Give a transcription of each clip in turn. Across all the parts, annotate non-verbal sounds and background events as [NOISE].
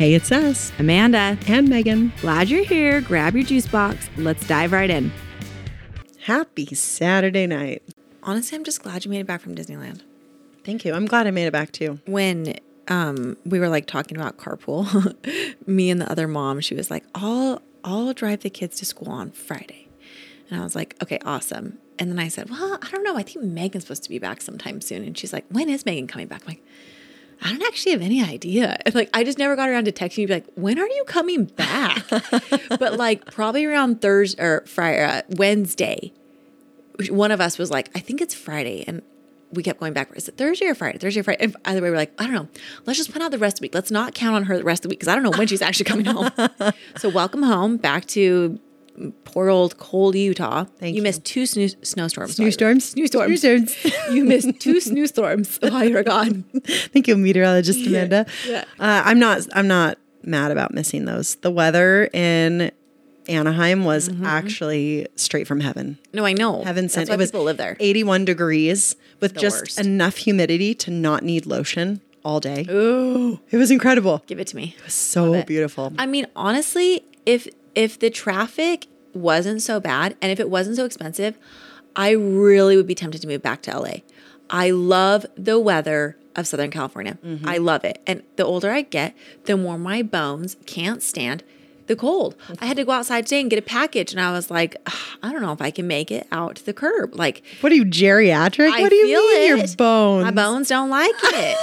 Hey, it's us, Amanda, and Megan. glad you're here. Grab your juice box. Let's dive right in. Happy Saturday night. Honestly, I'm just glad you made it back from Disneyland. Thank you. I'm glad I made it back too. When um, we were like talking about carpool, [LAUGHS] me and the other mom, she was like, "I'll I'll drive the kids to school on Friday," and I was like, "Okay, awesome." And then I said, "Well, I don't know. I think Megan's supposed to be back sometime soon." And she's like, "When is Megan coming back?" I'm like, I don't actually have any idea. [LAUGHS] Like, I just never got around to texting you, like, when are you coming back? [LAUGHS] but like, probably around Thursday or Friday, uh, Wednesday, one of us was like, I think it's Friday. And we kept going back. Is it Thursday or Friday? Thursday or Friday? And either way, we're like, I don't know. Let's just plan out the rest of the week. Let's not count on her the rest of the week because I don't know when she's actually coming home. [LAUGHS] so, welcome home back to poor old cold Utah. Thank you. you. missed two snoo- snowstorms. Snowstorms? Snowstorms. Snowstorms. [LAUGHS] you missed two snowstorms while [LAUGHS] you were gone. [LAUGHS] Thank you, meteorologist Amanda. yeah. Uh, I'm not. I'm not mad about missing those. The weather in Anaheim was actually straight from heaven. No, I know. Heaven That's sent. why It was people live there. 81 degrees with The just worst. enough humidity to not need lotion all day. Ooh, It was incredible. give it to me. It was so beautiful. I mean, honestly, if if the traffic wasn't so bad and if it wasn't so expensive, I really would be tempted to move back to LA. I love the weather of Southern California. Mm-hmm. I love it. And the older I get, the more my bones can't stand the cold. I had to go outside today and get a package and I was like, I don't know if I can make it out to the curb. Like What are you, geriatric? I what do you mean it. your bones? My bones don't like it.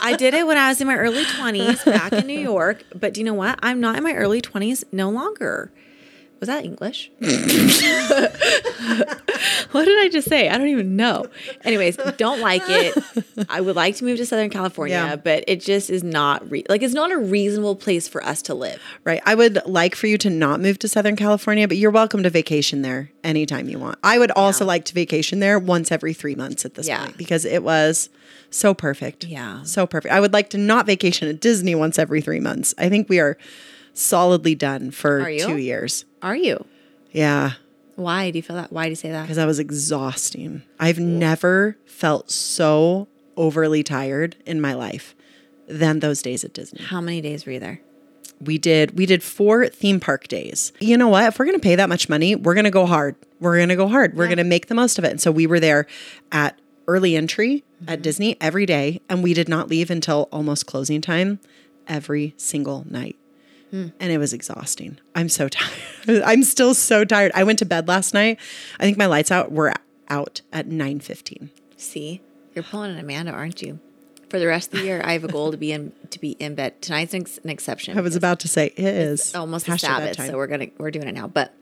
I did it when I was in my early 20s back in New York. But do you know what? I'm not in my early 20s no longer. Was that English? [LAUGHS] what did I just say? I don't even know. Anyways, don't like it. I would like to move to Southern California, Yeah. but it just is not re- like it's not a reasonable place for us to live. Right. I would like for you to not move to Southern California, but you're welcome to vacation there anytime you want. I would also like to vacation there once every three months at this Yeah. point because it was so perfect. Yeah. So perfect. I would like to not vacation at Disney once every three months. I think we are solidly done for two years. Are you? Yeah. Why do you feel that? Why do you say that? Because I was exhausting. I've never felt so overly tired in my life than those days at Disney. How many days were you there? we did we did four theme park days. You know what? If we're going to pay that much money, we're going to go hard. We're going to go hard. We're going to make the most of it. And so we were there at early entry at mm-hmm. Disney every day and we did not leave until almost closing time every single night. And it was exhausting. I'm so tired. [LAUGHS] I'm still so tired. I went to bed last night. I think my lights out were out at 9:15. See, you're pulling an Amanda, aren't you? For the rest of the year, I have a goal to be in to be in bed. Tonight's an, ex- an exception. I was about to say it is almost a Sabbath, so we're gonna we're doing it now. But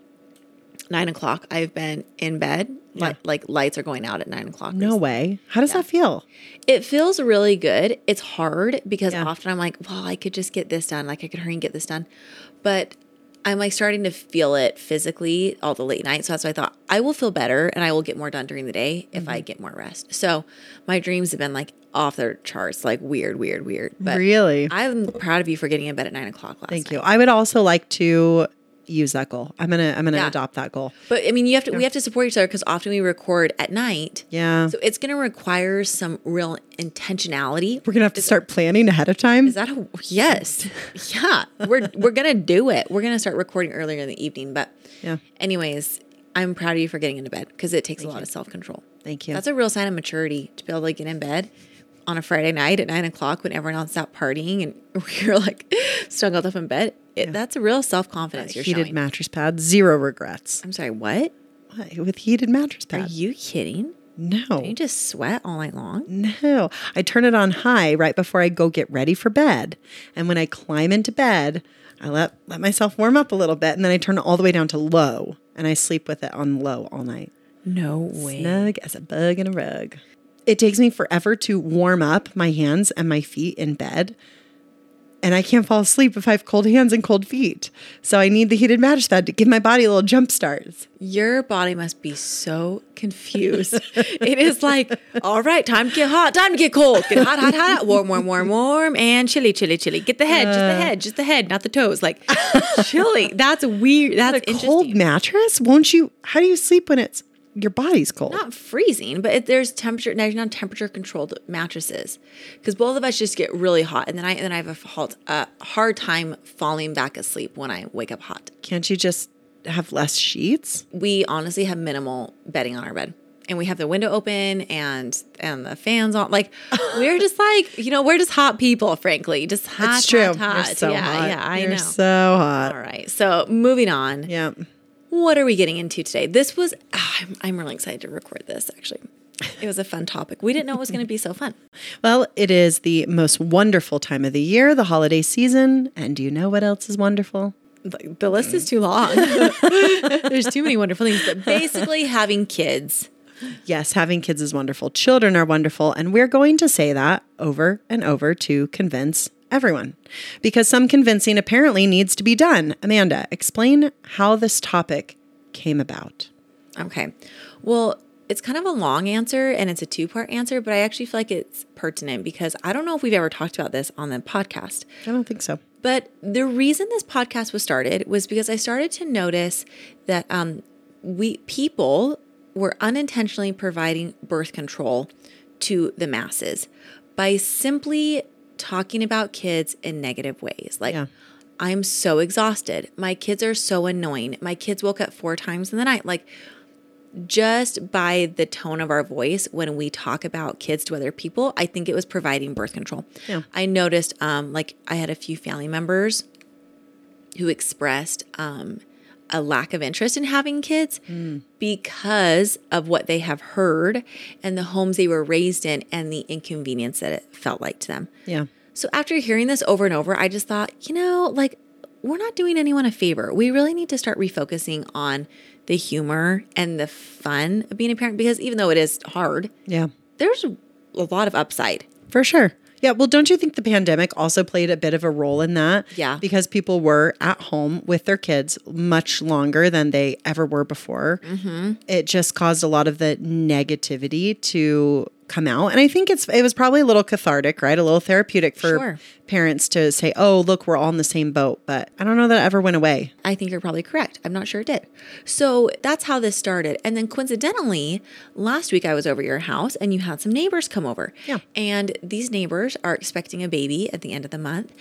nine o'clock, I've been in bed. Like like lights are going out at nine o'clock. no way. How does that feel? It feels really good. It's hard because Yeah. often I'm like, well, I could just get this done. Like I could hurry and get this done. But I'm like starting to feel it physically all the late nights. So that's why I thought I will feel better and I will get more done during the day if Mm-hmm. I get more rest. So my dreams have been like off their charts, like weird, weird, weird. But Really? I'm proud of you for getting in bed at nine o'clock last Thank night. you. I would also like to use that goal. I'm gonna I'm gonna Yeah. adopt that goal. But I mean, you have to. We have to support each other because often we record at night. Yeah. So it's going to require some real intentionality. We're gonna have to start planning ahead of time. Is that a yes? [LAUGHS] yeah, we're we're gonna do it. We're gonna start recording earlier in the evening. But Yeah. anyways, I'm proud of you for getting into bed because it takes a lot of self control. Thank you. That's a real sign of maturity to be able to get in bed on a Friday night at nine o'clock when everyone else is out partying and [LAUGHS] we're like snuggled up in bed. It, That's a real self confidence you're heated showing. mattress pad, zero regrets. I'm sorry, what? What? With heated mattress pad? Are you kidding? no. You just sweat all night long? No. I turn it on high right before I go get ready for bed. And when I climb into bed, I let let myself warm up a little bit and then I turn it all the way down to low and I sleep with it on low all night. No way. Snug as a bug in a rug. It takes me forever to warm up my hands and my feet in bed. And I can't fall asleep if I have cold hands and cold feet. So I need the heated mattress pad to give my body a little jump starts. Your body must be so confused. [LAUGHS] it is like, all right, time to get hot, time to get cold. Get hot, hot, hot, warm, warm, warm, warm, and chilly, chilly, chilly. Get the head, just the uh. head, just the head, not the toes. Like chilly. That's weird. [LAUGHS] That's A interesting. cold mattress? Won't you? How do you sleep when it's your body's cold. not freezing, but it, there's temperature. There's not temperature controlled mattresses because both of us just get really hot, and then I and then I have a halt, a hard time falling back asleep when I wake up hot. Can't you just have less sheets? We honestly have minimal bedding on our bed, and we have the window open and and the fans on. Like [LAUGHS] we're just like you know we're just hot people, frankly, just hot. It's true. hot, hot. You're so yeah, hot. yeah, I You're know. so hot. All right, so moving on. Yeah. What are we getting into today? This was, ah, I'm, I'm really excited to record this actually. It was a fun topic. We didn't know it was going to be so fun. Well, it is the most wonderful time of the year, the holiday season. And do you know what else is wonderful? The the list is too long. [LAUGHS] There's too many wonderful things, but basically having kids. Yes, having kids is wonderful. Children are wonderful. And we're going to say that over and over to convince everyone because some convincing apparently needs to be done. Amanda, explain how this topic came about. Okay. Well, it's kind of a long answer and it's a two part answer, but I actually feel like it's pertinent because I don't know if we've ever talked about this on the podcast. I don't think so. But the reason this podcast was started was because I started to notice that um, we people were unintentionally providing birth control to the masses by simply talking about kids in negative ways. Like, Yeah. I'm so exhausted. My kids are so annoying. My kids woke up four times in the night. Like, just by the tone of our voice when we talk about kids to other people, I think it was providing birth control. Yeah. I noticed, um, like, I had a few family members who expressed um, a lack of interest in having kids because of what they have heard and the homes they were raised in and the inconvenience that it felt like to them. Yeah. So after hearing this over and over, I just thought, you know, like we're not doing anyone a favor. We really need to start refocusing on the humor and the fun of being a parent because even though it is hard, Yeah. there's a lot of upside. For sure. Yeah. Well, don't you think the pandemic also played a bit of a role in that? Yeah. Because people were at home with their kids much longer than they ever were before. Mm-hmm. It just caused a lot of the negativity to come out. And I think it's it was probably a little cathartic, right? A little therapeutic for Sure. parents to say, "Oh, look, we're all in the same boat." But I don't know that it ever went away. I think you're probably correct. I'm not sure it did. So that's how this started. And then coincidentally, last week I was over your house and you had some neighbors come over. Yeah. And these neighbors are expecting a baby at the end of the month.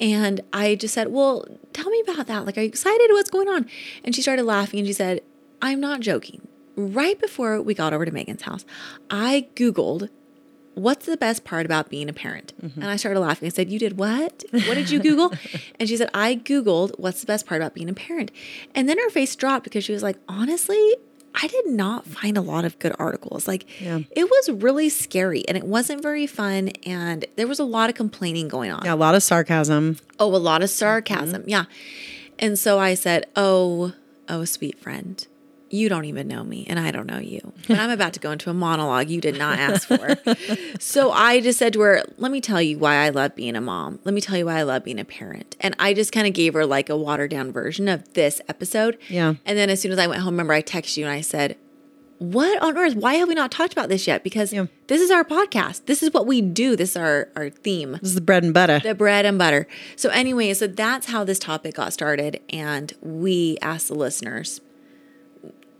And I just said, Well, tell me about that. Like, are you excited? What's going on? And she started laughing and she said, I'm not joking. Right before we got over to Megan's house, I Googled what's the best part about being a parent? Mm-hmm. And I started laughing. I said, You did what? What did you Google? [LAUGHS] and she said, I Googled what's the best part about being a parent. And then her face dropped because she was like, Honestly, I did not find a lot of good articles. Like, Yeah. it was really scary and it wasn't very fun. And there was a lot of complaining going on. Yeah, a lot of sarcasm. Oh, a lot of mm-hmm. sarcasm. Yeah. And so I said, Oh, oh, sweet friend, you don't even know me and I don't know you. And I'm about to go into a monologue you did not ask for. [LAUGHS] so I just said to her, Let me tell you why I love being a mom. Let me tell you why I love being a parent. And I just kind of gave her like a watered down version of this episode. Yeah. And then as soon as I went home, remember, I texted you and I said, what on earth? Why have we not talked about this yet? Because Yeah. this is our podcast. This is what we do. This is our, our theme This is the bread and butter. the bread and butter. So anyway, so that's how this topic got started, and we asked the listeners,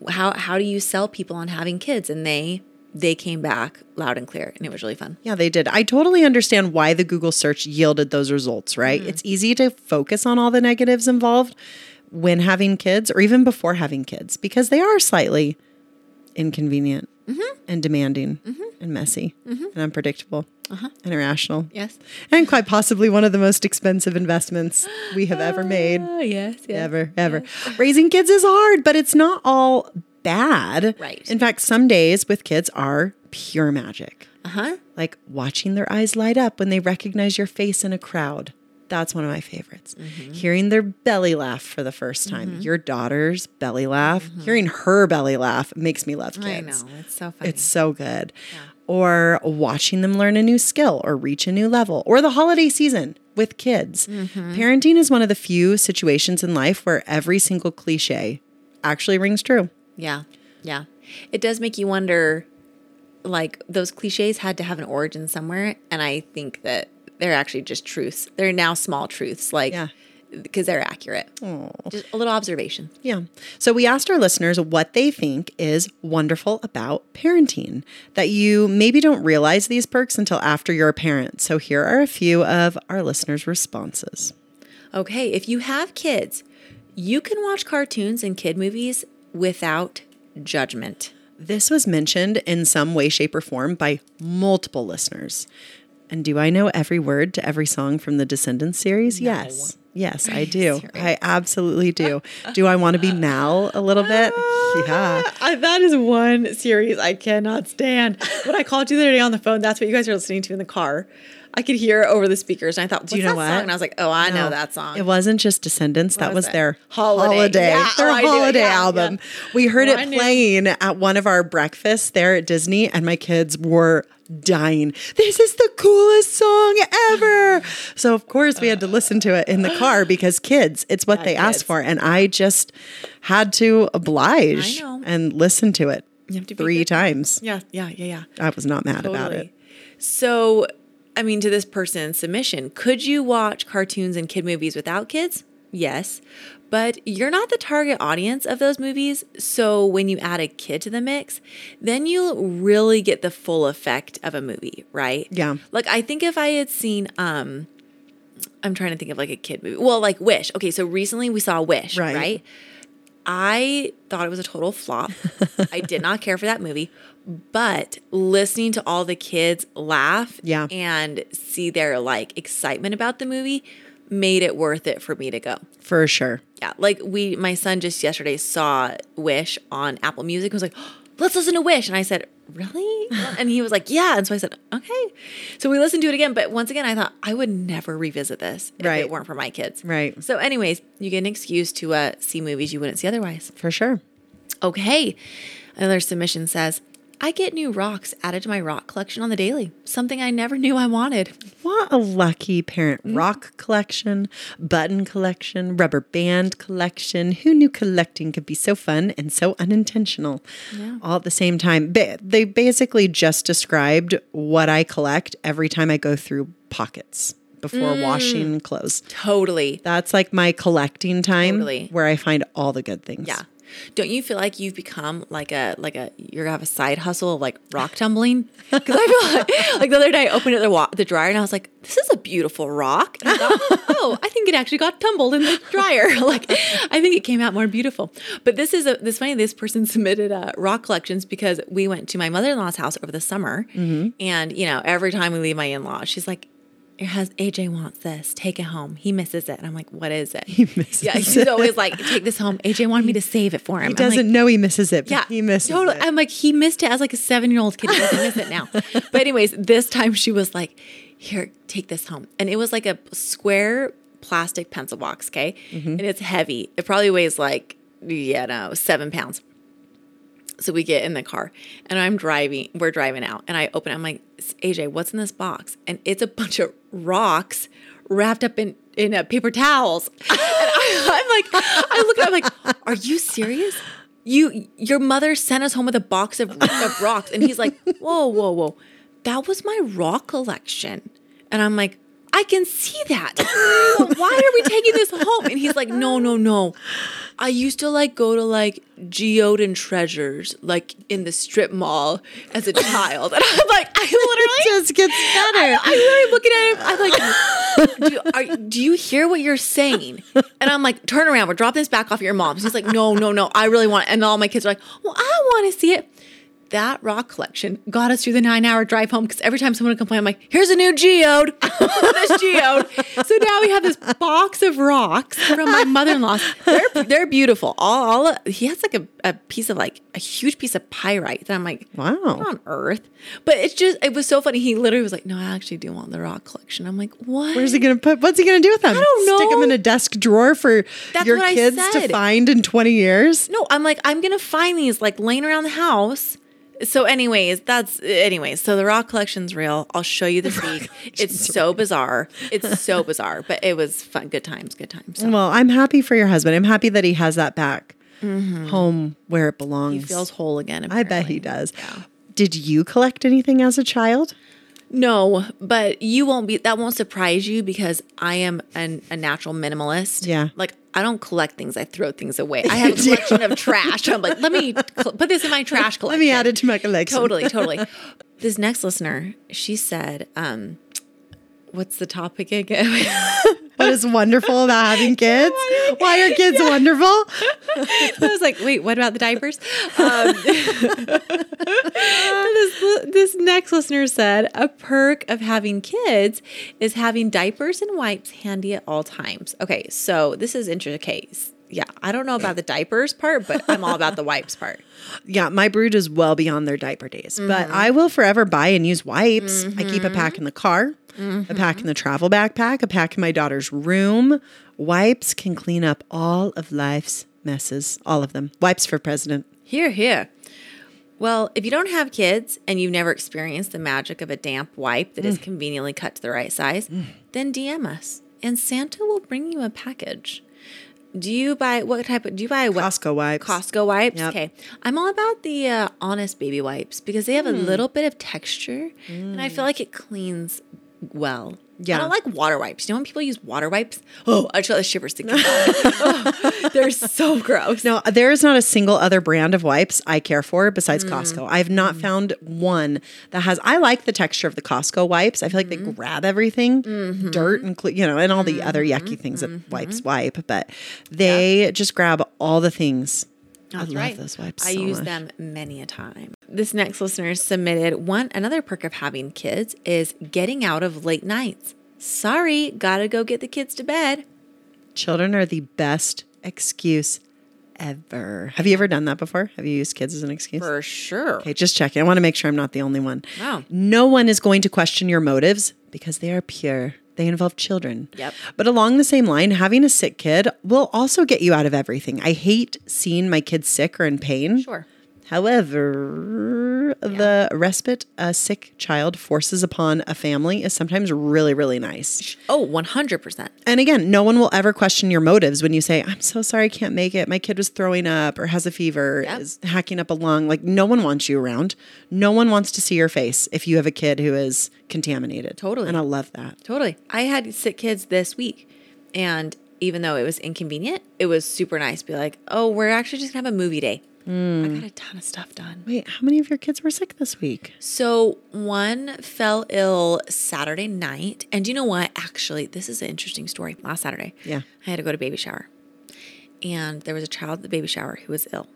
how how do you sell people on having kids? And they they came back loud and clear, and it was really fun. Yeah, they did. I totally understand why the Google search yielded those results, right? Mm-hmm. It's easy to focus on all the negatives involved when having kids or even before having kids because they are slightly inconvenient mm-hmm. and demanding mm-hmm. And messy and unpredictable and irrational Yes. and quite possibly one of the most expensive investments we have ever made. Oh yes, yes. Ever, ever. Raising kids is hard, but it's not all bad. Right. In fact, some days with kids are pure magic. Uh huh. Like watching their eyes light up when they recognize your face in a crowd. That's one of my favorites. Mm-hmm. Hearing their belly laugh for the first time. Your daughter's belly laugh, hearing her belly laugh makes me love kids. Mm-hmm. I know it's so funny. It's so good. Or watching them learn a new skill or reach a new level, or the holiday season with kids. Mm-hmm. Parenting is one of the few situations in life where every single cliche actually rings true. yeah, yeah. It does make you wonder. Like those cliches had to have an origin somewhere, and I think that they're actually just truths. They're now small truths. Like Yeah. Because they're accurate. Just a little observation. Yeah. So we asked our listeners what they think is wonderful about parenting, that you maybe don't realize these perks until after you're a parent. So here are a few of our listeners' responses. Okay, if you have kids, you can watch cartoons and kid movies without judgment. This was mentioned in some way, shape, or form by multiple listeners. And do I know every word to every song from the Descendants series? Yes. Yes, I do. I absolutely do. do I want to be Mal a little bit? [LAUGHS] Yeah. I, that is one series I cannot stand. When I called you the other day on the phone, that's what you guys are listening to in the car. I could hear it over the speakers, and I thought, "Do you know what? And I was like, "Oh, I know that song." It wasn't just Descendants. that was was their Holiday. holiday. Yeah, their oh, I knew it. holiday Yeah, album. yeah. We heard Oh, I it playing at one of our breakfasts there at Disney, and my kids were dying. This is the coolest song ever. so of course we had to listen to it in the car [GASPS] because kids, it's what they asked for, and I just had to oblige and listen to it to three good. times. yeah, yeah, yeah, yeah. I was not mad about it. So, I mean, to this person's submission, could you watch cartoons and kid movies without kids? Yes. But you're not the target audience of those movies. So, when you add a kid to the mix, then you'll really get the full effect of a movie, right? Yeah. Like, I think if I had seen, um, I'm trying to think of like a kid movie. Well, like Wish. Okay, so recently we saw Wish, Right. right? I thought it was a total flop. I did not care for that movie. But listening to all the kids laugh Yeah. and see their like excitement about the movie made it worth it for me to go. For sure. Yeah. Like we my son just yesterday saw Wish on Apple Music and was like, let's listen to Wish. And I said, Really? And he was like, Yeah. And so I said, Okay. So we listened to it again. But once again, I thought I would never revisit this if Right. it weren't for my kids. Right. So, anyways, you get an excuse to uh, see movies you wouldn't see otherwise. For sure. Okay. Another submission says, I get new rocks added to my rock collection on the daily, something I never knew I wanted. What a lucky parent. Mm-hmm. Rock collection, button collection, rubber band collection. Who knew collecting could be so fun and so unintentional all at the same time? They basically just described what I collect every time I go through pockets before Mm. washing clothes. Totally. That's like my collecting time Totally. where I find all the good things. Yeah. Don't you feel like you've become like a like a you're gonna have a side hustle of like rock tumbling? [LAUGHS] Because I feel like, like the other day I opened up the wa- the dryer and I was like, this is a beautiful rock. And I thought, oh, I think it actually got tumbled in the dryer. [LAUGHS] like I think it came out more beautiful. But this is a this funny. This person [LAUGHS] submitted uh, rock collections because we went to my mother in law's house over the summer, and you know every time we leave my in laws, she's like. Your hus- AJ wants this. Take it home. He misses it. And I'm like, what is it? He misses yeah, he's always like, take this home. AJ wanted me to save it for him. He doesn't know he misses it, but Yeah, he misses totally. it. I'm like, he missed it as like a seven year old kid. He doesn't miss it now. But anyways, this time she was like, here, take this home, and it was like a square plastic pencil box. Okay, Mm-hmm. and it's heavy. It probably weighs like yeah, no, seven pounds. So we get in the car and I'm driving, we're driving out and I open it. I'm like, AJ, what's in this box? And it's a bunch of rocks wrapped up in, in uh, paper towels. [LAUGHS] And I, I'm like, I look at it, I'm like, are you serious? You, your mother sent us home with a box of, of rocks. And he's like, whoa, whoa, whoa. That was my rock collection. And I'm like, I can see that. But why are we taking this home? And he's like, no, no, no. I used to like go to like Geoden Treasures, like in the strip mall as a child. And I'm like, I literally just gets better. I'm literally looking at him. I'm like, do, are, do you hear what you're saying? And I'm like, turn around. We're dropping this back off your mom's. He's like, no, no, no. I really want it. And all my kids are like, well, I want to see it. That rock collection got us through the nine hour drive home because every time someone would complain, I'm like, here's a new geode. [LAUGHS] this geode. So now we have this box of rocks from my mother in law's. They're, they're beautiful. All, all he has like a, a piece of like a huge piece of pyrite. And I'm like, Wow. what on earth? But it's just, it was so funny. He literally was like, no, I actually do want the rock collection. I'm like, what? Where's he going to put? What's he going to do with them? I don't know. Stick them in a desk drawer for That's your kids to find in 20 years? No, I'm like, I'm gonna find these like laying around the house. So, anyways, that's anyways. So the rock collection's real. I'll show you this week. It's so bizarre. It's so bizarre, but it was fun. Good times. Good times. So Well, I'm happy for your husband. I'm happy that he has that back home where it belongs. Mm-hmm. he feels whole again. I bet he does. Yeah. Did you collect anything as a child? No, but you won't be. That won't surprise you because I am an, a natural minimalist. Yeah. like I don't collect things; I throw things away. I have a [LAUGHS] collection of trash. I'm like, let me cl- put this in my trash collection. Let me add it to my collection. Totally, [LAUGHS] totally. this next listener, she said, um, "What's the topic again?" [LAUGHS] What is wonderful about having [LAUGHS] kids? Why are kids wonderful? I was like, wait, what about the diapers? Um, [LAUGHS] this, this next listener said a perk of having kids is having diapers and wipes handy at all times. Okay, so this is interesting. Yeah, I don't know about the diapers part, but I'm all about the wipes part. [LAUGHS] Yeah, my brood is well beyond their diaper days, but Mm-hmm. I will forever buy and use wipes. I keep a pack in the car, a Mm-hmm. pack in the travel backpack, a pack in my daughter's room. Wipes can clean up all of life's messes, all of them. Wipes for president. Hear, hear. Well, if you don't have kids and you've never experienced the magic of a damp wipe that is conveniently cut to the right size, then DM us and Santa will bring you a package. Do you buy what type of do you buy what Costco wipes. Costco wipes? Yep. Okay. I'm all about the uh, honest baby wipes because they have a little bit of texture and I feel like it cleans well. Yeah. I don't like water wipes. You know when people use water wipes? Oh, I just got the shivers thinking about it. [LAUGHS] Oh, they're so gross. No, there is not a single other brand of wipes I care for besides Mm. Costco. I've not found one that has. I like the texture of the Costco wipes. I feel like Mm-hmm. they grab everything, dirt and you know, and all the other yucky things that Mm-hmm. wipes wipe, but they just grab all the things. I love right. those wipes. I so use much. them many a time. This next listener submitted one another perk of having kids is getting out of late nights. Sorry, gotta go get the kids to bed. Children are the best excuse ever. Have you ever done that before? Have you used kids as an excuse? For sure. Okay, just checking. I want to make sure I'm not the only one. No. No one is going to question your motives because they are pure. They involve children. Yep. But along the same line, having a sick kid will also get you out of everything. I hate seeing my kids sick or in pain. Sure. However, the respite a sick child forces upon a family is sometimes really, really nice. Oh, 100%. And again, no one will ever question your motives when you say, I'm so sorry I can't make it. My kid was throwing up or has a fever, Yep. is hacking up a lung. Like, no one wants you around. No one wants to see your face if you have a kid who is contaminated. Totally. And I love that. Totally. I had sick kids this week. And even though it was inconvenient, it was super nice to be like, oh, we're actually just to have a movie day. I got a ton of stuff done. Wait, how many of your kids were sick this week? So one fell ill Saturday night. And you know what? Actually, this is an interesting story. Last Saturday, Yeah. I had to go to baby shower. And there was a child at the baby shower who was ill.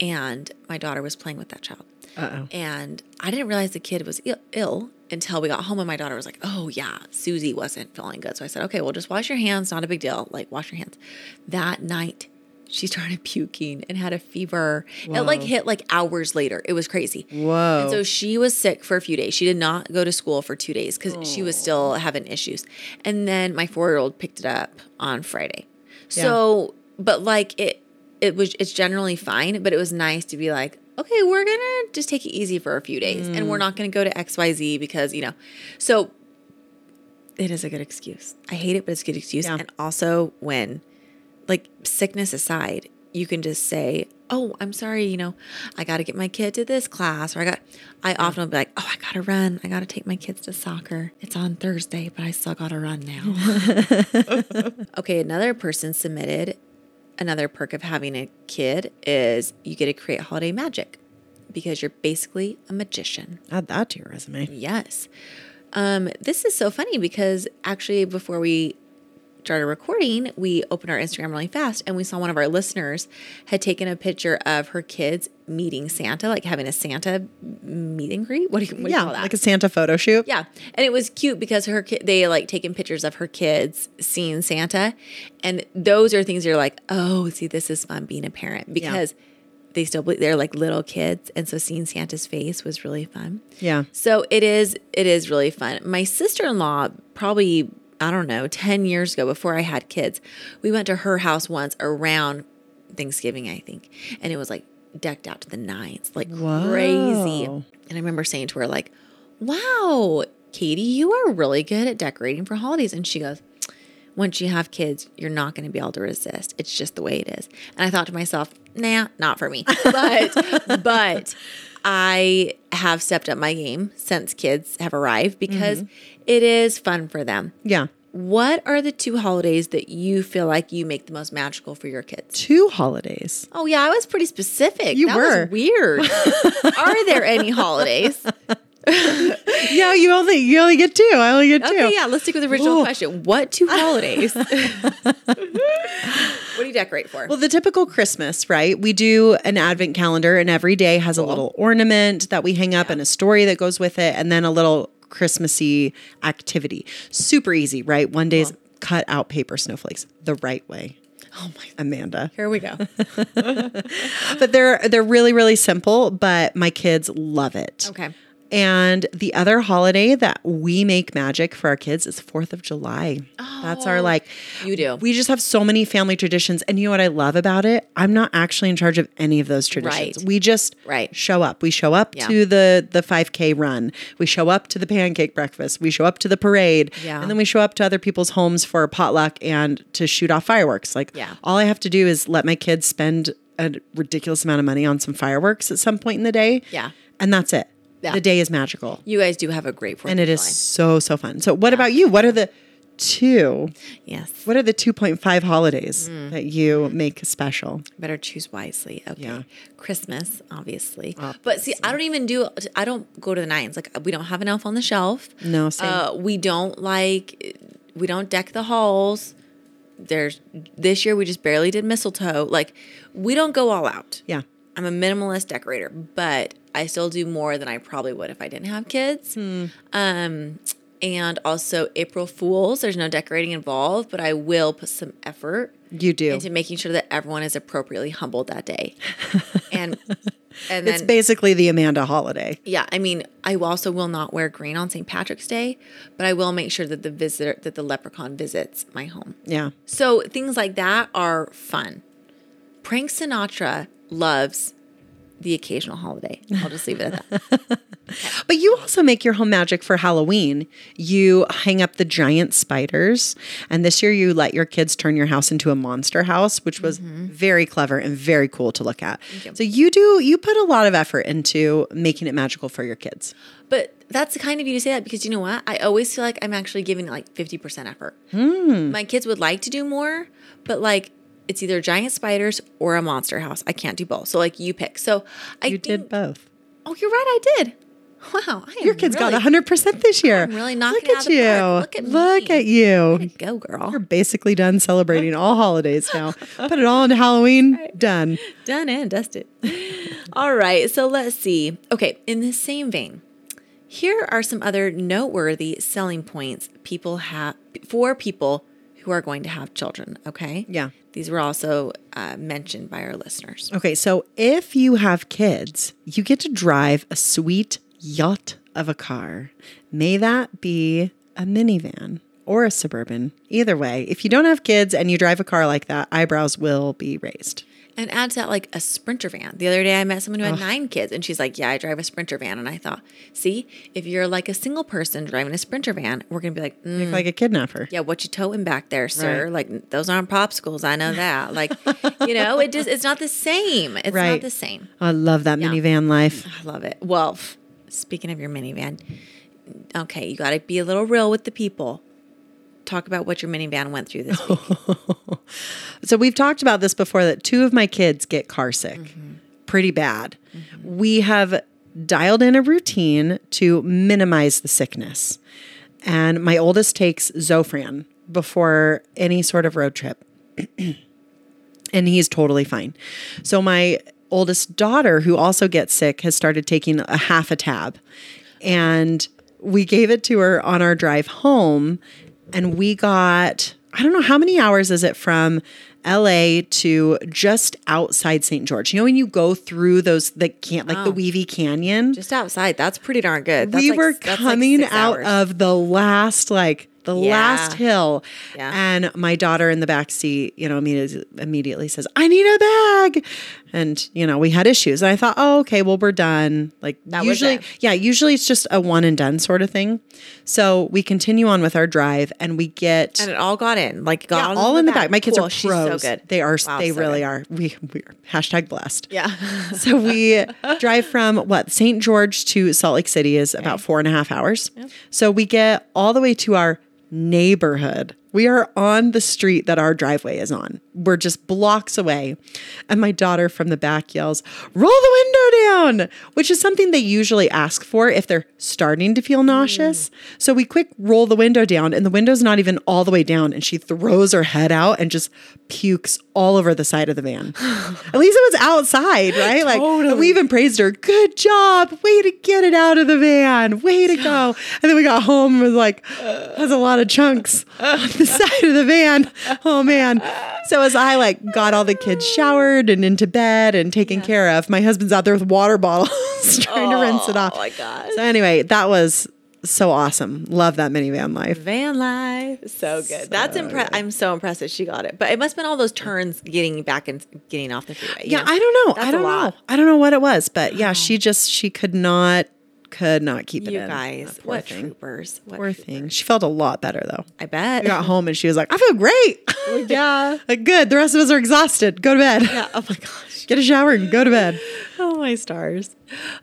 And my daughter was playing with that child. Uh oh. And I didn't realize the kid was Ill, Ill until we got home and my daughter was like, "Oh yeah, Susie wasn't feeling good." So I said, "Okay, well just wash your hands, not a big deal. Like wash your hands." That night, she started puking and had a fever. It like hit like hours later. It was crazy. Whoa. And so she was sick for a few days. She did not go to school for 2 days cuz she was oh. still having issues. And then my 4-year-old picked it up on Friday. So, but like it it was it's generally fine, but it was nice to be like, okay, we're gonna just take it easy for a few days, and we're mm. not gonna go to X Y Z because you know. So it is a good excuse. I hate it, but it's a good excuse. Yeah. And also when, like sickness aside, you can just say, "Oh, I'm sorry. You know, I got to get my kid to this class," or I got. I often will be like, "Oh, I gotta run. I gotta take my kids to soccer. It's on Thursday, but I still gotta run now." [LAUGHS] okay, another person submitted another perk of having a kid is you get to create holiday magic because you're basically a magician. Add that to your resume. Yes. Um, this is so funny because actually, before we started recording, we opened our Instagram really fast and we saw one of our listeners had taken a picture of her kids meeting Santa, like having a Santa meet and greet. What do you, what do you Yeah, call that? like a Santa photo shoot. Yeah, and it was cute because her kid they like taking pictures of her kids seeing Santa, and those are things you're like, oh, see, this is fun being a parent because they still believe they're like little kids, and so seeing Santa's face was really fun. Yeah. So it is it is really fun. My sister in law probably I don't know ten years ago before I had kids, we went to her house once around Thanksgiving I think, and it was like decked out to the nines, like crazy. And I remember saying to her like, "Wow, Katie, you are really good at decorating for holidays." And she goes. Once you have kids, you're not going to be able to resist. It's just the way it is. And I thought to myself, nah, not for me. [LAUGHS] But, but I have stepped up my game since kids have arrived because mm-hmm. it is fun for them. Yeah. What are the two holidays that you feel like you make the most magical for your kids? Two holidays. Oh yeah, I was pretty specific. You that were. was weird. [LAUGHS] are there any holidays? [LAUGHS] Yeah, you only you only get two. I only get two. Okay, yeah, let's stick with the original Ooh. question. What two holidays? [LAUGHS] what do you decorate for? Well, the typical Christmas, right? We do an advent calendar, and every day has a little ornament that we hang up and a story that goes with it, and then a little Christmassy activity. Super easy, right? One day's cut out paper snowflakes the right way. oh my Amanda. Here we go. [LAUGHS] [LAUGHS] But they're they're really really simple, but my kids love it. Okay. And the other holiday that we make magic for our kids is 4th of July. That's our oh, like You do. We just have so many family traditions. And you know what I love about it? I'm not actually in charge of any of those traditions. Right. We just Right. show up. We show up Yeah. to the the 5K run. We show up to the pancake breakfast. We show up to the parade. Yeah. And then we show up to other people's homes for a potluck and to shoot off fireworks. Like Yeah. all I have to do is let my kids spend a ridiculous amount of money on some fireworks at some point in the day. Yeah. And that's it. Yeah. The day is magical. You guys do have a great Fourth And it is July. so, so fun. So, what about you? What are the two? Yes. What are the 2.5 holidays Mm. that you make special? Better choose wisely. Okay. Yeah. Christmas, obviously. But see, I don't even do I don't go to the nines. Like we don't have an elf on the shelf. No, same. Uh, we don't like we don't deck the halls. There's this year we just barely did mistletoe. Like we don't go all out. Yeah. I'm a minimalist decorator, but I still do more than I probably would if I didn't have kids. Hmm. Um, and also April Fools. There's no decorating involved, but I will put some effort You do. into making sure that everyone is appropriately humbled that day. [LAUGHS] and and It's basically the Amanda holiday. yeah, I mean, I also will not wear green on St. Patrick's Day, but I will make sure that the visitor that the leprechaun visits my home. Yeah. So things like that are fun. Prank Sinatra loves the occasional holiday. I'll just leave it at that. [LAUGHS] But you also make your home magic for Halloween. You hang up the giant spiders. And this year you let your kids turn your house into a monster house, which was mm-hmm. very clever and very cool to look at. you. So you do, you put a lot of effort into making it magical for your kids. But that's the kind of you to say that because you know what? I always feel like I'm actually giving like 50% effort. Hmm. My kids would like to do more, but like it's either giant spiders or a monster house. I can't do both. So like you pick. So I You did both. Oh, you're right. I did. Wow. I Your kids really, got 100% this year. I'm really knocking Look at out of the you. park. Look at Look at you. Go, girl. You're basically done celebrating all holidays now. [LAUGHS] Put it all into Halloween. Done. Done and dusted. [LAUGHS] All right, so let's see. Okay, in the same vein, here are some other noteworthy selling points people have for people who are going to have children. Okay. Yeah. These were also uh, mentioned by our listeners. Okay, so if you have kids, you get to drive a sweet yacht of a car. May that be a minivan or a suburban. Either way, if you don't have kids and you drive a car like that, eyebrows will be raised. And add to that like a sprinter van. The other day I met someone who had nine kids and she's like, Yeah, I drive a sprinter van. And I thought, see, if you're like a single person driving a sprinter van, we're gonna be like, mm, Look like a kidnapper. yeah, what you towing back there, sir? Right. Like those aren't popsicles. I know that. Like, you know, it just it's not the same. It's Right. not the same. I love that minivan life. I love it. Well, speaking of your minivan, okay, you got to be a little real with the people. Talk about what your minivan went through this week. [LAUGHS] So we've talked about this before that two of my kids get car sick mm-hmm. pretty bad. Mm-hmm. We have dialed in a routine to minimize the sickness. And my oldest takes Zofran before any sort of road trip. [CLEARS THROAT] and he's totally fine. So my oldest daughter who also gets sick has started taking a half a tab. And we gave it to her on our drive home and we got I don't know how many hours is it from LA to just outside St. George. You know when you go through those the can't like the oh. Weavy Canyon? Just outside. That's pretty darn good. That's we like- were that's like coming out of the last like the Yeah. last hill. Yeah. And my daughter in the back seat, you know, immediately, immediately says, I need a bag. And, you know, we had issues. And I thought, oh, okay, well, we're done. Like, was usually, yeah, usually it's just a one and done sort of thing. So we continue on with our drive and we get. And it all got in, like got yeah, all in the back. My kids Cool. are She's pros. so good. They are. Wow, they so really good. are. We we're hashtag blessed. Yeah. [LAUGHS] So we drive from what St. George to Salt Lake City is about four and a half hours. So we get all the way to our neighborhood. We are on the street that our driveway is on. We're just blocks away. And my daughter from the back yells, Roll the window down, which is something they usually ask for if they're starting to feel nauseous. So we quick roll the window down, and the window's not even all the way down. And she throws her head out and just pukes all over the side of the van. [LAUGHS] At least it was outside, right? Like we even praised her. Good job. Way to get it out of the van. Way to go. And then we got home and was like, has a lot of chunks [LAUGHS] the side of the van. Oh man. So as I like got all the kids showered and into bed and taken care of, my husband's out there with water bottles [LAUGHS] trying to rinse it oh, off. Oh my gosh. So anyway, that was so awesome. Love that minivan life. Van life, so good. That's impressive. I'm so impressed that she got it. But it must have been all those turns getting back and getting off the freeway. Yeah, know? I don't know. That's I don't know. I don't know what it was, but yeah, she just she could not could not keep it You in. guys, poor what thing. troopers? What Poor troopers. thing. She felt a lot better though. I bet. I got home and she was like, I feel great. [LAUGHS] yeah. [LAUGHS] like, good. The rest of us are exhausted. Go to bed. Yeah. Oh my [LAUGHS] gosh. Get a shower and go to bed. Oh my stars.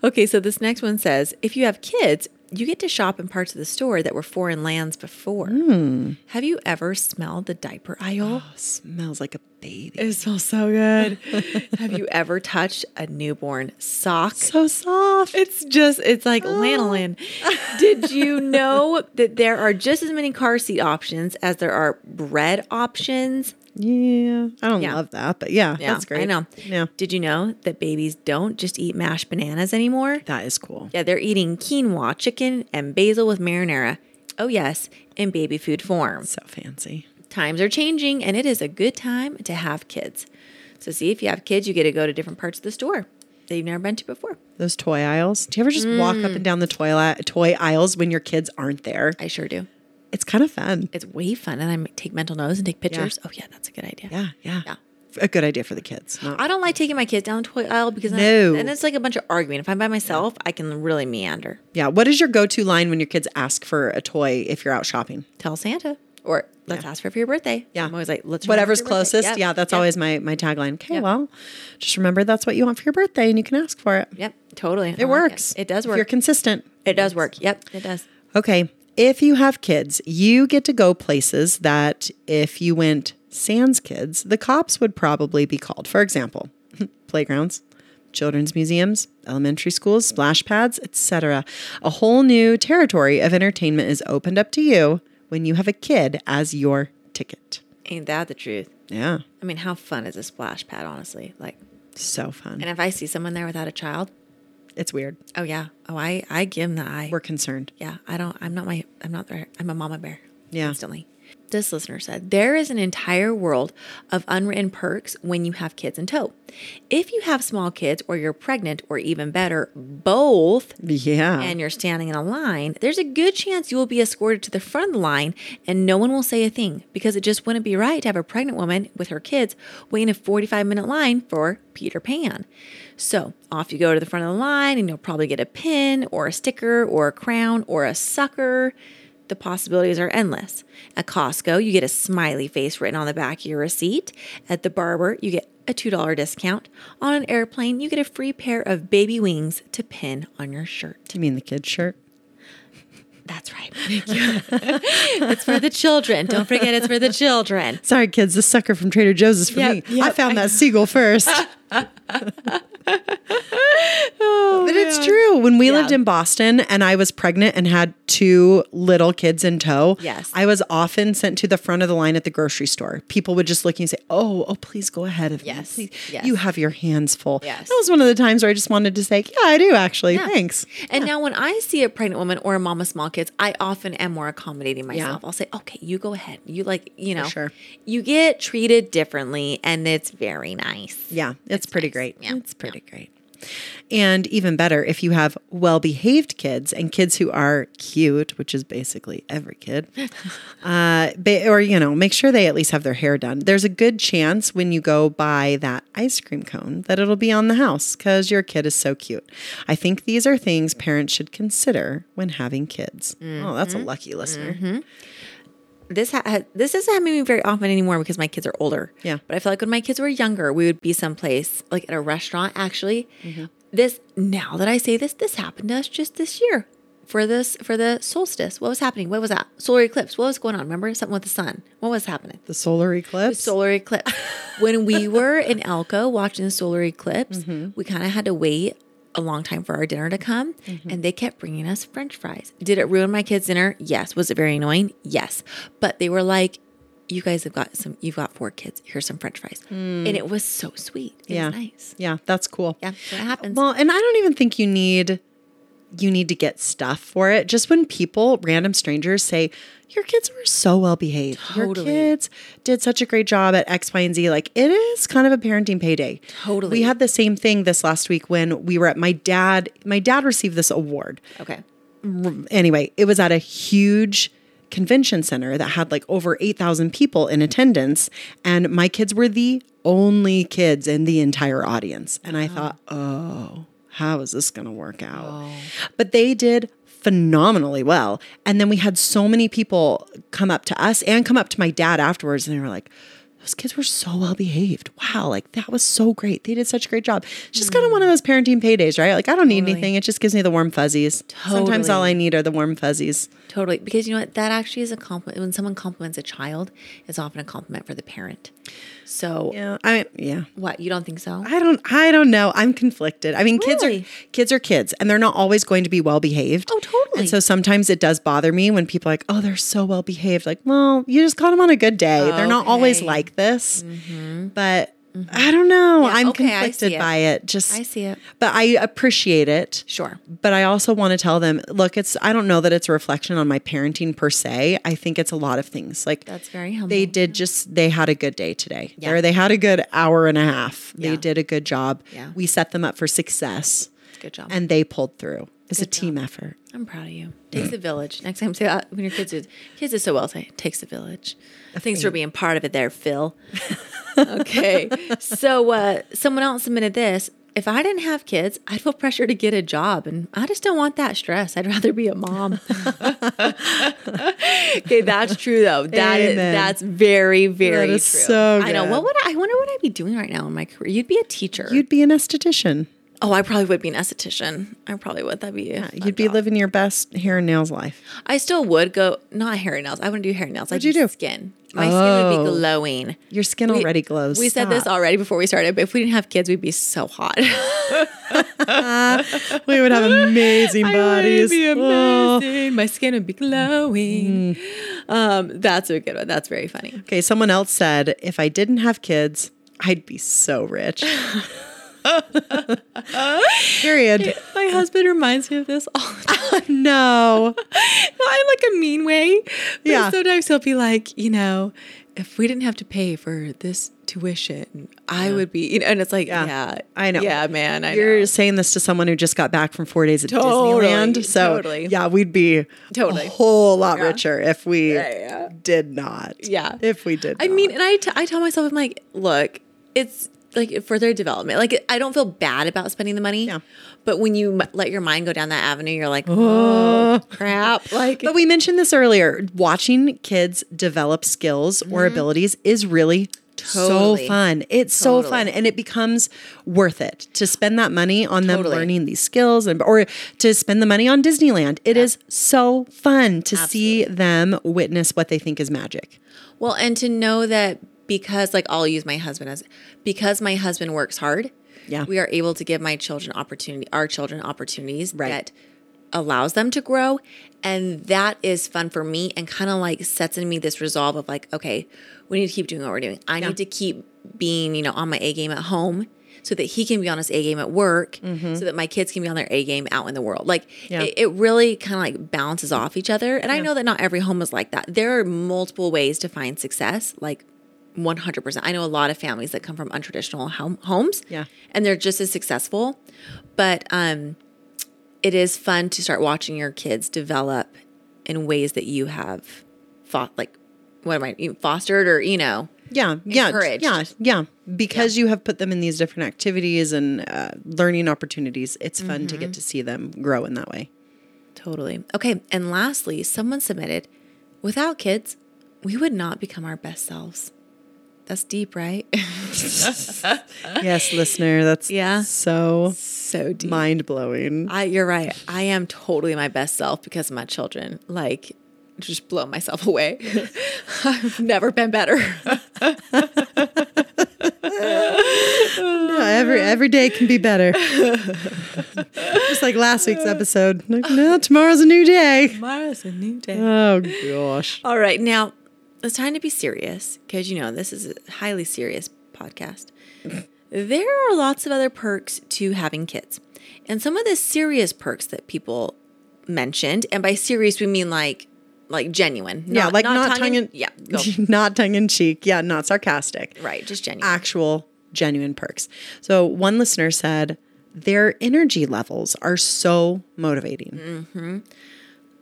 Okay, so this next one says if you have kids, you get to shop in parts of the store that were foreign lands before. Hmm. Have you ever smelled the diaper aisle? Oh, [GASPS] smells like a baby. It smells so good. [LAUGHS] have you ever touched a newborn sock? So soft. It's just, it's like lanolin. [LAUGHS] Did you know that there are just as many car seat options as there are bread options? Yeah. I don't Yeah. love that, but yeah, Yeah, that's great. I know. Yeah. Did you know that babies don't just eat mashed bananas anymore? That is cool. Yeah, they're eating quinoa, chicken, and basil with marinara. Oh, yes, in baby food form. So fancy. Times are changing, and it is a good time to have kids. So, see, if you have kids, you get to go to different parts of the store that you've never been to before. Those toy aisles. Do you ever just walk Mm. up and down the toy, toy aisles when your kids aren't there? I sure do. It's kind of fun. It's way fun, and I take mental notes and take pictures. Oh, yeah, that's a good idea. Yeah, yeah. Yeah. A good idea for the kids. Not, I don't like taking my kids down the toy aisle because No. I, and it's like a bunch of arguing. If I'm by myself, I can really meander. yeah. What is your go to line when your kids ask for a toy if you're out shopping? Tell Santa, or let's ask for it for your birthday. Yeah. I'm always like, let's Whatever's remember your birthday. closest. Yep, Yeah, that's yep, always my, my tagline. Okay, Yep. well, just remember that's what you want for your birthday and you can ask for it. Yep, totally. It works. It. does work. If you're consistent. It does work. Yep, it does. Okay. If you have kids, you get to go places that if you went sans kids, the cops would probably be called. For example, [LAUGHS] playgrounds, children's museums, elementary schools, splash pads, etc. A whole new territory of entertainment is opened up to you when you have a kid as your ticket. Ain't that the truth? Yeah. I mean, how fun is a splash pad, honestly? Like, So fun. and if I see someone there without a child, It's weird. oh yeah, oh I I give them the eye. We're concerned. yeah, I don't. I'm not my. I'm not there. I'm a mama bear. Yeah. Instantly. This listener said there is an entire world of unwritten perks when you have kids in tow. If you have small kids, or you're pregnant, or even better, both, Yeah. and you're standing in a line, there's a good chance you will be escorted to the front of the line and no one will say a thing because it just wouldn't be right to have a pregnant woman with her kids waiting a 45 minute line for Peter Pan. So off you go to the front of the line and you'll probably get a pin or a sticker or a crown or a sucker. The possibilities are endless. At Costco, you get a smiley face written on the back of your receipt. At the barber, you get a $2 discount. On an airplane, you get a free pair of baby wings to pin on your shirt. You mean the kid's shirt? That's right. Thank you. [LAUGHS] it's for the children. Don't forget it's for the children. Sorry, kids. The sucker from Trader Joe's is for Yep, me. yep, I found I- that seagull first. [LAUGHS] Oh, But it's oh, true. When we Yeah. lived in Boston and I was pregnant and had two little kids in tow, Yes. I was often sent to the front of the line at the grocery store. People would just look and say, Oh, oh, please go ahead of Yes, me. Please. yes. You have your hands full. Yes. That was one of the times where I just wanted to say, Yeah, I do actually. Yeah. Thanks. And now when I see a pregnant woman or a mom of small kids, I often am more accommodating myself. I'll say, okay, you go ahead. You like, you know, sure. you get treated differently and it's very nice. Yeah, it's, pretty nice. great. Yeah, It's pretty great. And even better, if you have well behaved kids and kids who are cute, which is basically every kid, [LAUGHS] uh, ba- or, you know, make sure they at least have their hair done. There's a good chance when you go buy that ice cream cone that it'll be on the house because your kid is so cute. I think these are things parents should consider when having kids. Oh, that's a lucky listener. This ha- this doesn't happen to me very often anymore because my kids are older. Yeah. But I feel like when my kids were younger, we would be someplace like at a restaurant. Actually, mm-hmm. this now that I say this, this happened to us just this year for this for the solstice. What was happening? What was that? Solar eclipse. What was going on? Remember something with the sun? What was happening? The solar eclipse. The Solar eclipse. [LAUGHS] when we were in Elko watching the solar eclipse, mm-hmm. we kind of had to wait a long time for our dinner to come, mm-hmm. and they kept bringing us French fries. Did it ruin my kids' dinner? Yes. Was it very annoying? Yes. But they were like, "You guys have got some. You've got four kids. Here's some French fries," mm. and it was so sweet. It yeah. was nice. Yeah, that's cool. Yeah, it happens. Well, and I don't even think you need you need to get stuff for it. Just when people, random strangers say, "Your kids were so well behaved. Your kids did such a great job at X, Y, and Z." Like it is kind of a parenting payday. Totally. We had the same thing this last week when we were at my dad. My dad received this award. okay. Anyway, it was at a huge convention center that had like over 8,000 people in attendance. And my kids were the only kids in the entire audience. And I thought, oh, how is this going to work out? But they did phenomenally well. And then we had so many people come up to us and come up to my dad afterwards. And they were like, those kids were so well behaved. Wow, like that was so great. They did such a great job. It's just kind of mm. one of those parenting paydays, right? Like I don't need Totally. anything. It just gives me the warm fuzzies. Sometimes all I need are the warm fuzzies. Totally. Because you know what? That actually is a compliment. When someone compliments a child, it's often a compliment for the parent. So Yeah, I yeah. what? You don't think so? I don't I don't know. I'm conflicted. I mean, kids Really? are kids are kids and they're not always going to be well behaved. Oh, totally. And so sometimes it does bother me when people are like, "Oh, they're so well behaved." Like, "Well, you just caught them on a good day. They're not always like this." Mm-hmm. But Mm-hmm. I don't know. I'm okay, conflicted it. by it. Just I see it. But I appreciate it. Sure. But I also want to tell them, look, it's I don't know that it's a reflection on my parenting per se. I think it's a lot of things. Like That's very humble. they did just they had a good day today. Yeah. Or they had a good hour and a half. They Yeah. did a good job. Yeah. We set them up for success Good job. and they pulled through. It's a team effort. I'm proud of you. Takes a village. Next time, say that when your kids do kids do so well. Say takes a village. Thanks for being part of it, there, Phil. [LAUGHS] okay, so uh, someone else submitted this. If I didn't have kids, I'd feel pressure to get a job, and I just don't want that stress. I'd rather be a mom. [LAUGHS] okay, that's true though. That is, Amen. that's very very That is true. so I know. good. What would I, I wonder what I'd be doing right now in my career? You'd be a teacher. You'd be an esthetician. Oh, I probably would be an esthetician. I probably would. That'd be. Fun You'd be job. living your best hair and nails life. I still would go not hair and nails. I wouldn't do hair and nails. I'd you do? skin. My skin would Oh. be glowing. Your skin We- already glows. We said this already before we started, but if we didn't have kids, we'd be so hot. [LAUGHS] [LAUGHS] we would have amazing bodies. be Oh. My skin would be glowing. Um, that's a good one. That's very funny. Okay, someone else said if I didn't have kids, I'd be so rich. [LAUGHS] Period. My husband reminds me of this all the time. [LAUGHS] No. [LAUGHS] Not in like a mean way. But Yeah. Sometimes he'll be like, you know, if we didn't have to pay for this tuition, I would be, you know, and it's like, Yeah. yeah, I know. Yeah, man. I You're know. saying this to someone who just got back from four days at Totally, Disneyland. So totally. yeah, we'd be Totally. a whole lot Yeah. richer if we did not. Yeah. If we did I not. mean, and I, t- I tell myself, I'm like, look, it's like for their development. Like, I don't feel bad about spending the money. Yeah. But when you let your mind go down that avenue, you're like, [LAUGHS] oh, crap. Like, But we mentioned this earlier. Watching kids develop skills or abilities is really so Mm-hmm. Totally. fun. It's so fun and it becomes worth it to spend that money on them learning these skills and or to spend the money on Disneyland. It is so fun to see them witness what they think is magic. well, and to know that because, like, I'll use my husband as because my husband works hard. Yeah. We are able to give my children opportunity, our children opportunities Right. that allows them to grow. And that is fun for me and kind of like sets in me this resolve of like, okay, we need to keep doing what we're doing. I need to keep being, you know, on my A game at home so that he can be on his A game at work, mm-hmm. so that my kids can be on their A game out in the world. Like Yeah. it, it really kind of like balances off each other. And I know that not every home is like that. There are multiple ways to find success, like 100%. I know a lot of families that come from untraditional home, homes. Yeah. And they're just as successful. But um, it is fun to start watching your kids develop in ways that you have fought, like, what am I, fostered or, you know, Yeah, yeah, Encouraged. yeah, yeah. Because you have put them in these different activities and uh, learning opportunities, it's fun to Mm-hmm. get to see them grow in that way. Totally. Okay. And lastly, someone submitted without kids, we would not become our best selves. That's deep, right? [LAUGHS] Yes, listener, that's Yeah. so so deep. mind blowing. I, you're right. I am totally my best self because of my children. Like, just blow myself away. [LAUGHS] I've never been better. every every day can be better. Just like last week's episode. Like, no, tomorrow's a new day. Tomorrow's a new day. Oh gosh. All right. Now, it's time to be serious because, you know, this is a highly serious podcast. there are lots of other perks to having kids. And some of the serious perks that people mentioned, and by serious, we mean like, like genuine. Yeah, like not, tongue in, yeah, go. [LAUGHS] not tongue in cheek. Yeah, not sarcastic. right, just genuine. Actual genuine perks. So one listener said their energy levels are so motivating.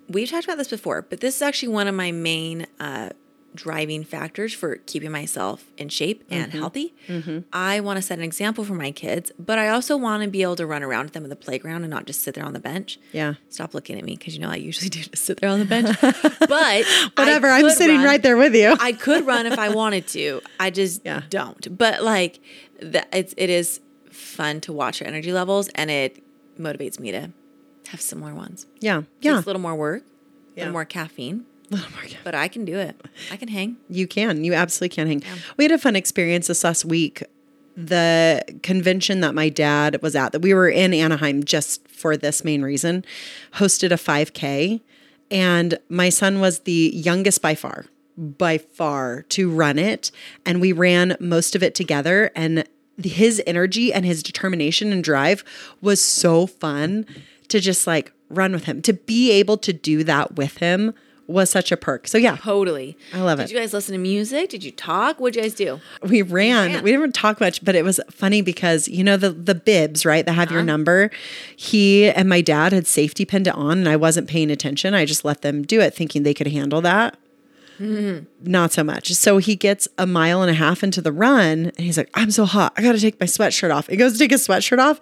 We've talked about this before, but this is actually one of my main uh, driving factors for keeping myself in shape and mm-hmm. healthy. Mm-hmm. I want to set an example for my kids, but I also want to be able to run around with them in the playground and not just sit there on the bench. Yeah. Stop looking at me because you know I usually [LAUGHS] do just sit there on the bench. [LAUGHS] But Whatever. I'm sitting run. right there with you. I could run if I [LAUGHS] wanted to. I just Yeah. don't. But like that, it's it is fun to watch your energy levels, and it motivates me to have similar ones. yeah. Yeah. a little more work, a Yeah. little more caffeine, [LAUGHS] Oh Little more but I can do it. I can hang. You can. You absolutely can hang. We had a fun experience this last week. The convention that my dad was at, that we were in Anaheim just for this main reason, hosted a 5K. And my son was the youngest by far, by far to run it. And we ran most of it together. And his energy and his determination and drive was so fun to just like run with him. To be able to do that with him was such a perk. So, yeah, Totally. I love it. Did you guys listen to music? Did you talk? What'd you guys do? we ran. ran. We didn't talk much, but it was funny because you know the the bibs, right? That have your uh-huh. number. He and my dad had safety pinned it on, and I wasn't paying attention. I just let them do it, thinking they could handle that. Mm-hmm. Not so much. So he gets a mile and a half into the run, and he's like, "I'm so hot. I got to take my sweatshirt off." He goes to take his sweatshirt off,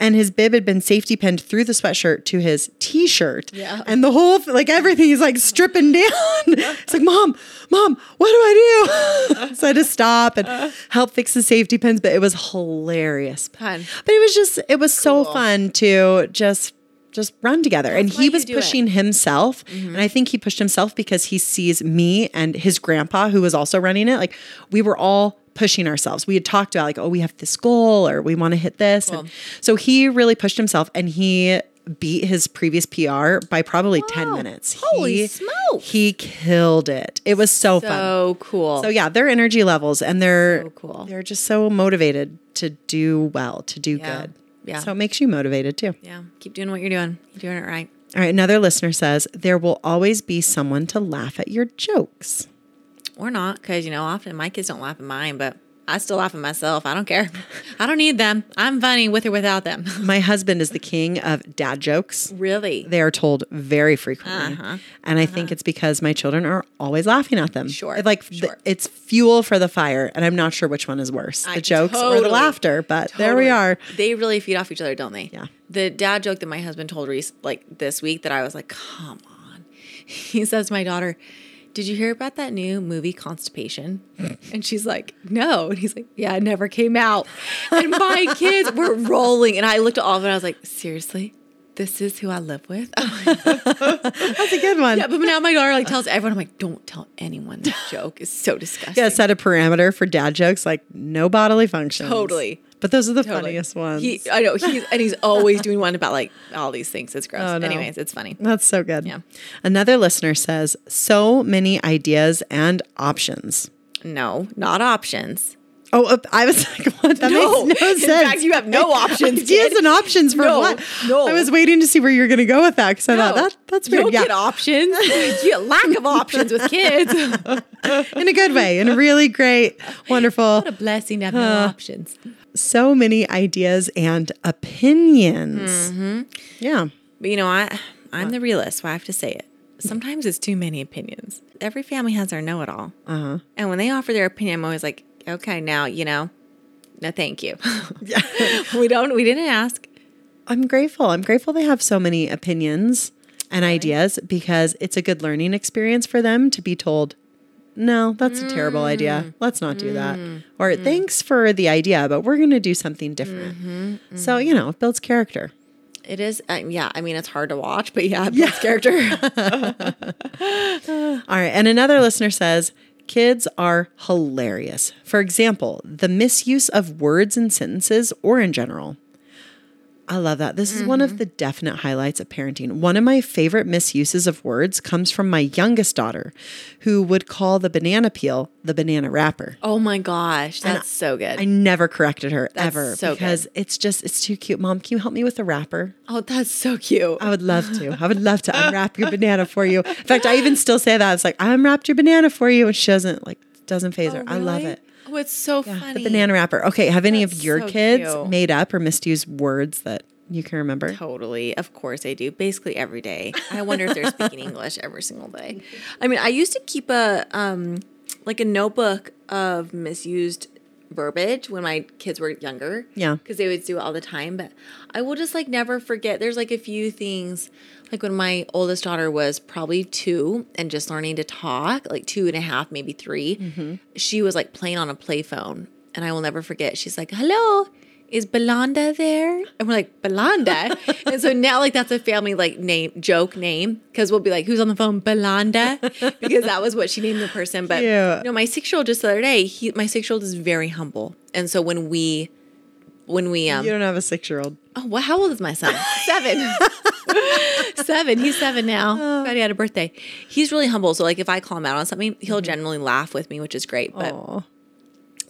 and his bib had been safety pinned through the sweatshirt to his t-shirt. Yeah. and the whole like everything is like stripping down. [LAUGHS] It's like, "Mom, mom, what do I do?" [LAUGHS] so I had to stop and help fix the safety pins, but it was hilarious. Fun. But it was just it was so fun to just just run together. and he was do it. Mm-hmm. pushing himself. And I think he pushed himself because he sees me and his grandpa who was also running it. Like we were all pushing ourselves. We had talked about like, oh, we have this goal or we want to hit this. And so he really pushed himself and he beat his previous PR by probably 10 minutes. Holy he, smokes. He killed it. It was so, fun. So cool. So yeah, their energy levels and they're So cool. they're just so motivated to do well, to do Yeah. good. Yeah. So it makes you motivated too. yeah, keep doing what you're doing. You're doing it right. All right, another listener says there will always be someone to laugh at your jokes. Or not, because you know, often my kids don't laugh at mine, but I still laugh at myself. I don't care. I don't need them. I'm funny with or without them. [LAUGHS] My husband is the king of dad jokes. really? They are told very frequently. Uh-huh. And I think it's because my children are always laughing at them. Sure, Like th- it's fuel for the fire. And I'm not sure which one is worse I the jokes or the laughter, but there we are. They really feed off each other, don't they? Yeah. The dad joke that my husband told Reese like this week that I was like, come on. [LAUGHS] He says to my daughter, Did you hear about that new movie Constipation? And she's like, No. And he's like, Yeah, it never came out. And my [LAUGHS] kids were rolling. And I looked at all of it and I was like, Seriously? This is who I live with? [LAUGHS] That's a good one. yeah, but now my daughter like tells everyone, I'm like, don't tell anyone that joke. is so disgusting. Yeah, set a parameter for dad jokes like no bodily functions. Totally. But those are the Totally. funniest ones. He, I know he's and he's always doing one about like all these things. It's gross. Oh, no. Anyways, it's funny. That's so good. Yeah. Another listener says, so many ideas and options. No, not options. Oh, uh, I was [LAUGHS] like, what? That No. makes no In fact, you have no [LAUGHS] options, Ideas and options for No, what? no. I was waiting to see where you're going to go with that because I thought that that's You weird. don't Yeah, get options. you get lack of options with kids. [LAUGHS] in a good way, in a really great, wonderful. what a blessing to have no options. So many ideas and opinions. Mm-hmm. Yeah. But you know, I I'm the realist, so I have to say it. Sometimes it's too many opinions. Every family has their know-it-all, uh-huh. and when they offer their opinion, I'm always like, okay, now you know, no, thank you. [LAUGHS] [LAUGHS] we don't, we didn't ask. I'm grateful. I'm grateful they have so many opinions and ideas because it's a good learning experience for them to be told, no, that's a terrible Mm. idea. Let's not do that. Or thanks for the idea, but we're going to do something different. Mm-hmm. So, you know, it builds character. It is, uh, yeah. I mean, it's hard to watch, but yeah, it builds character. [LAUGHS] [LAUGHS] All right. And another listener says, kids are hilarious. For example, the misuse of words in sentences or in general. I love that. This is one of mm-hmm. the definite highlights of parenting. One of my favorite misuses of words comes from my youngest daughter, who would call the banana peel the banana wrapper. oh my gosh, that's so good. I never corrected her That's ever so good. because it's just it's too cute. Mom, can you help me with the wrapper? oh, that's so cute. I would love to. I would love to [LAUGHS] unwrap your banana for you. In fact, I even still say that. It's like I unwrapped your banana for you, and she doesn't like doesn't faze her. I love oh, it. Oh, it's so funny. The banana wrapper. Okay, have any of your so kids cute. made up or misused words that you can remember? Totally. Of course I do. Basically every day. I wonder if they're speaking [LAUGHS] English every single day. I mean, I used to keep a um like a notebook of misused verbiage when my kids were younger. Yeah. Because they would do it all the time. But I will just like never forget. There's like a few things like when my oldest daughter was probably two and just learning to talk, like two and a half, maybe 3 mm-hmm. she was like playing on a play phone. And I will never forget. She's like, hello, is Belanda there? And we're like, Belanda? [LAUGHS] and so now, like, that's a family, like, name, joke name. Cause we'll be like, who's on the phone? Belanda? Because that was what she named the person. But, Cute. you know, my six year old just the other day, he, my six year old is very humble. And so when we, when we, um, You don't have a six year old. Oh, well, how old is my son? Seven. [LAUGHS] seven. He's seven now. God, he had a birthday. He's really humble. So, like, if I call him out on something, he'll generally laugh with me, which is great. But Oh,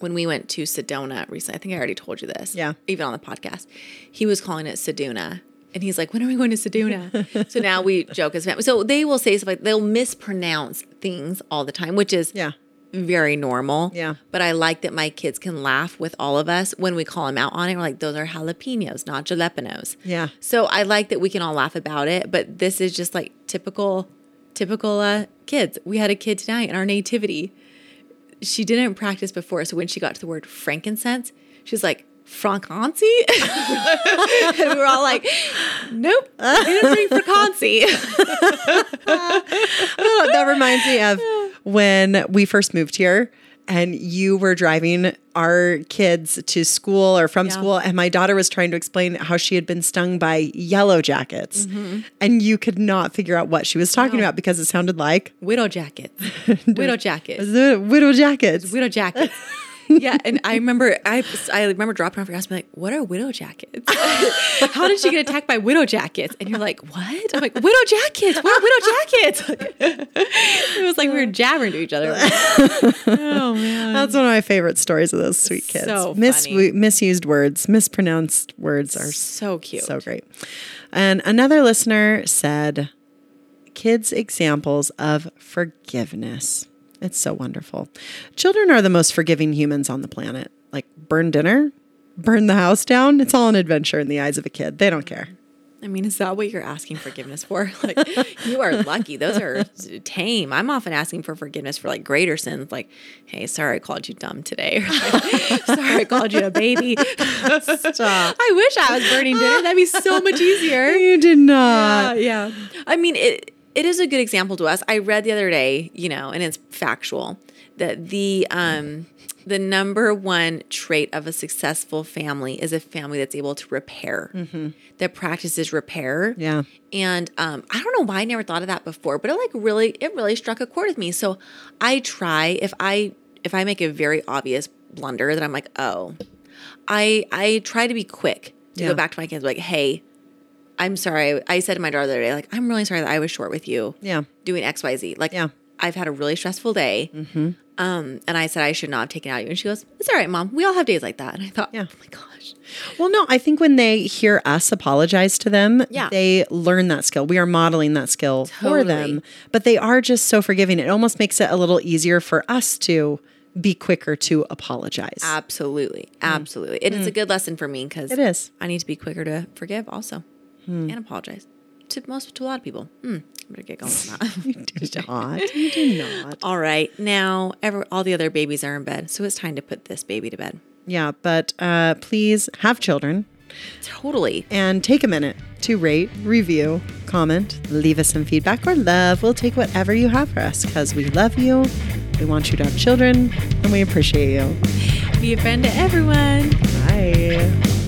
when we went to Sedona recently, I think I already told you this. Yeah. Even on the podcast, he was calling it Sedona. And he's like, when are we going to Sedona? so now we joke as family. So they will say stuff like, they'll mispronounce things all the time, which is yeah. very normal. Yeah. But I like that my kids can laugh with all of us when we call them out on it. We're like, those are jalapenos, not jalapenos. Yeah. So I like that we can all laugh about it. But this is just like typical, typical uh, kids. We had a kid tonight in our nativity. She didn't practice before. So when she got to the word frankincense, she's like, Francancy? [LAUGHS] and we were all like, nope, we didn't bring. [LAUGHS] Oh, that reminds me of when we first moved here and you were driving our kids to school or from Yeah. school and my daughter was trying to explain how she had been stung by yellow jackets mm-hmm. and you could not figure out what she was talking about because it sounded like Widow jackets. [LAUGHS] Widow jackets. widow jackets widow jackets. [LAUGHS] yeah, and I remember I I remember dropping off your house and be like, "What are widow jackets? [LAUGHS] How did she get attacked by widow jackets?" And you're like, "What?" I'm like, "Widow jackets. What are widow jackets?" [LAUGHS] it was like we were jabbering to each other. [LAUGHS] oh man, that's one of my favorite stories of those sweet kids So Mis- funny. misused words mispronounced words are so cute. So great. And another listener said, kids' examples of forgiveness. It's so wonderful. Children are the most forgiving humans on the planet. Like, burn dinner, burn the house down. It's all an adventure in the eyes of a kid. They don't care. I mean, is that what you're asking forgiveness for? [LAUGHS] Like, you are lucky. Those are tame. I'm often asking for forgiveness for like greater sins, like, hey, sorry I called you dumb today. Or, [LAUGHS] sorry I called you a baby. Stop. I wish I was burning dinner. That'd be so much easier. You did not. yeah. I mean, it it is a good example to us. I read the other day, you know, and it's factual that the um the number one trait of a successful family is a family that's able to repair, that practices repair. Yeah. And um, I don't know why I never thought of that before, but it like really, it really struck a chord with me. So I try if I if I make a very obvious blunder that I'm like, oh, I I try to be quick to Yeah. go back to my kids, like, hey, I'm sorry. I said to my daughter the other day, like, I'm really sorry that I was short with you Yeah. doing X, Y, Z. Like, Yeah. I've had a really stressful day. Mm-hmm. Um, and I said I should not have taken it out of you. And she goes, It's all right, mom. We all have days like that. And I thought, Yeah. Oh my gosh. Well, no, I think when they hear us apologize to them, Yeah. they learn that skill. We are modeling that skill for them, but they are just so forgiving. It almost makes it a little easier for us to be quicker to apologize. Absolutely. Mm. Absolutely. It is a mm. good lesson for me because It is. I need to be quicker to forgive also and apologize to most to a lot of people. Hmm. I better get going on that. [LAUGHS] You do [LAUGHS] not. You do not. all right. Now every, all the other babies are in bed. So it's time to put this baby to bed. Yeah, but uh, please have children Totally. and take a minute to rate, review, comment, leave us some feedback or love. We'll take whatever you have for us because we love you. We want you to have children and we appreciate you. Be a friend to everyone. Bye.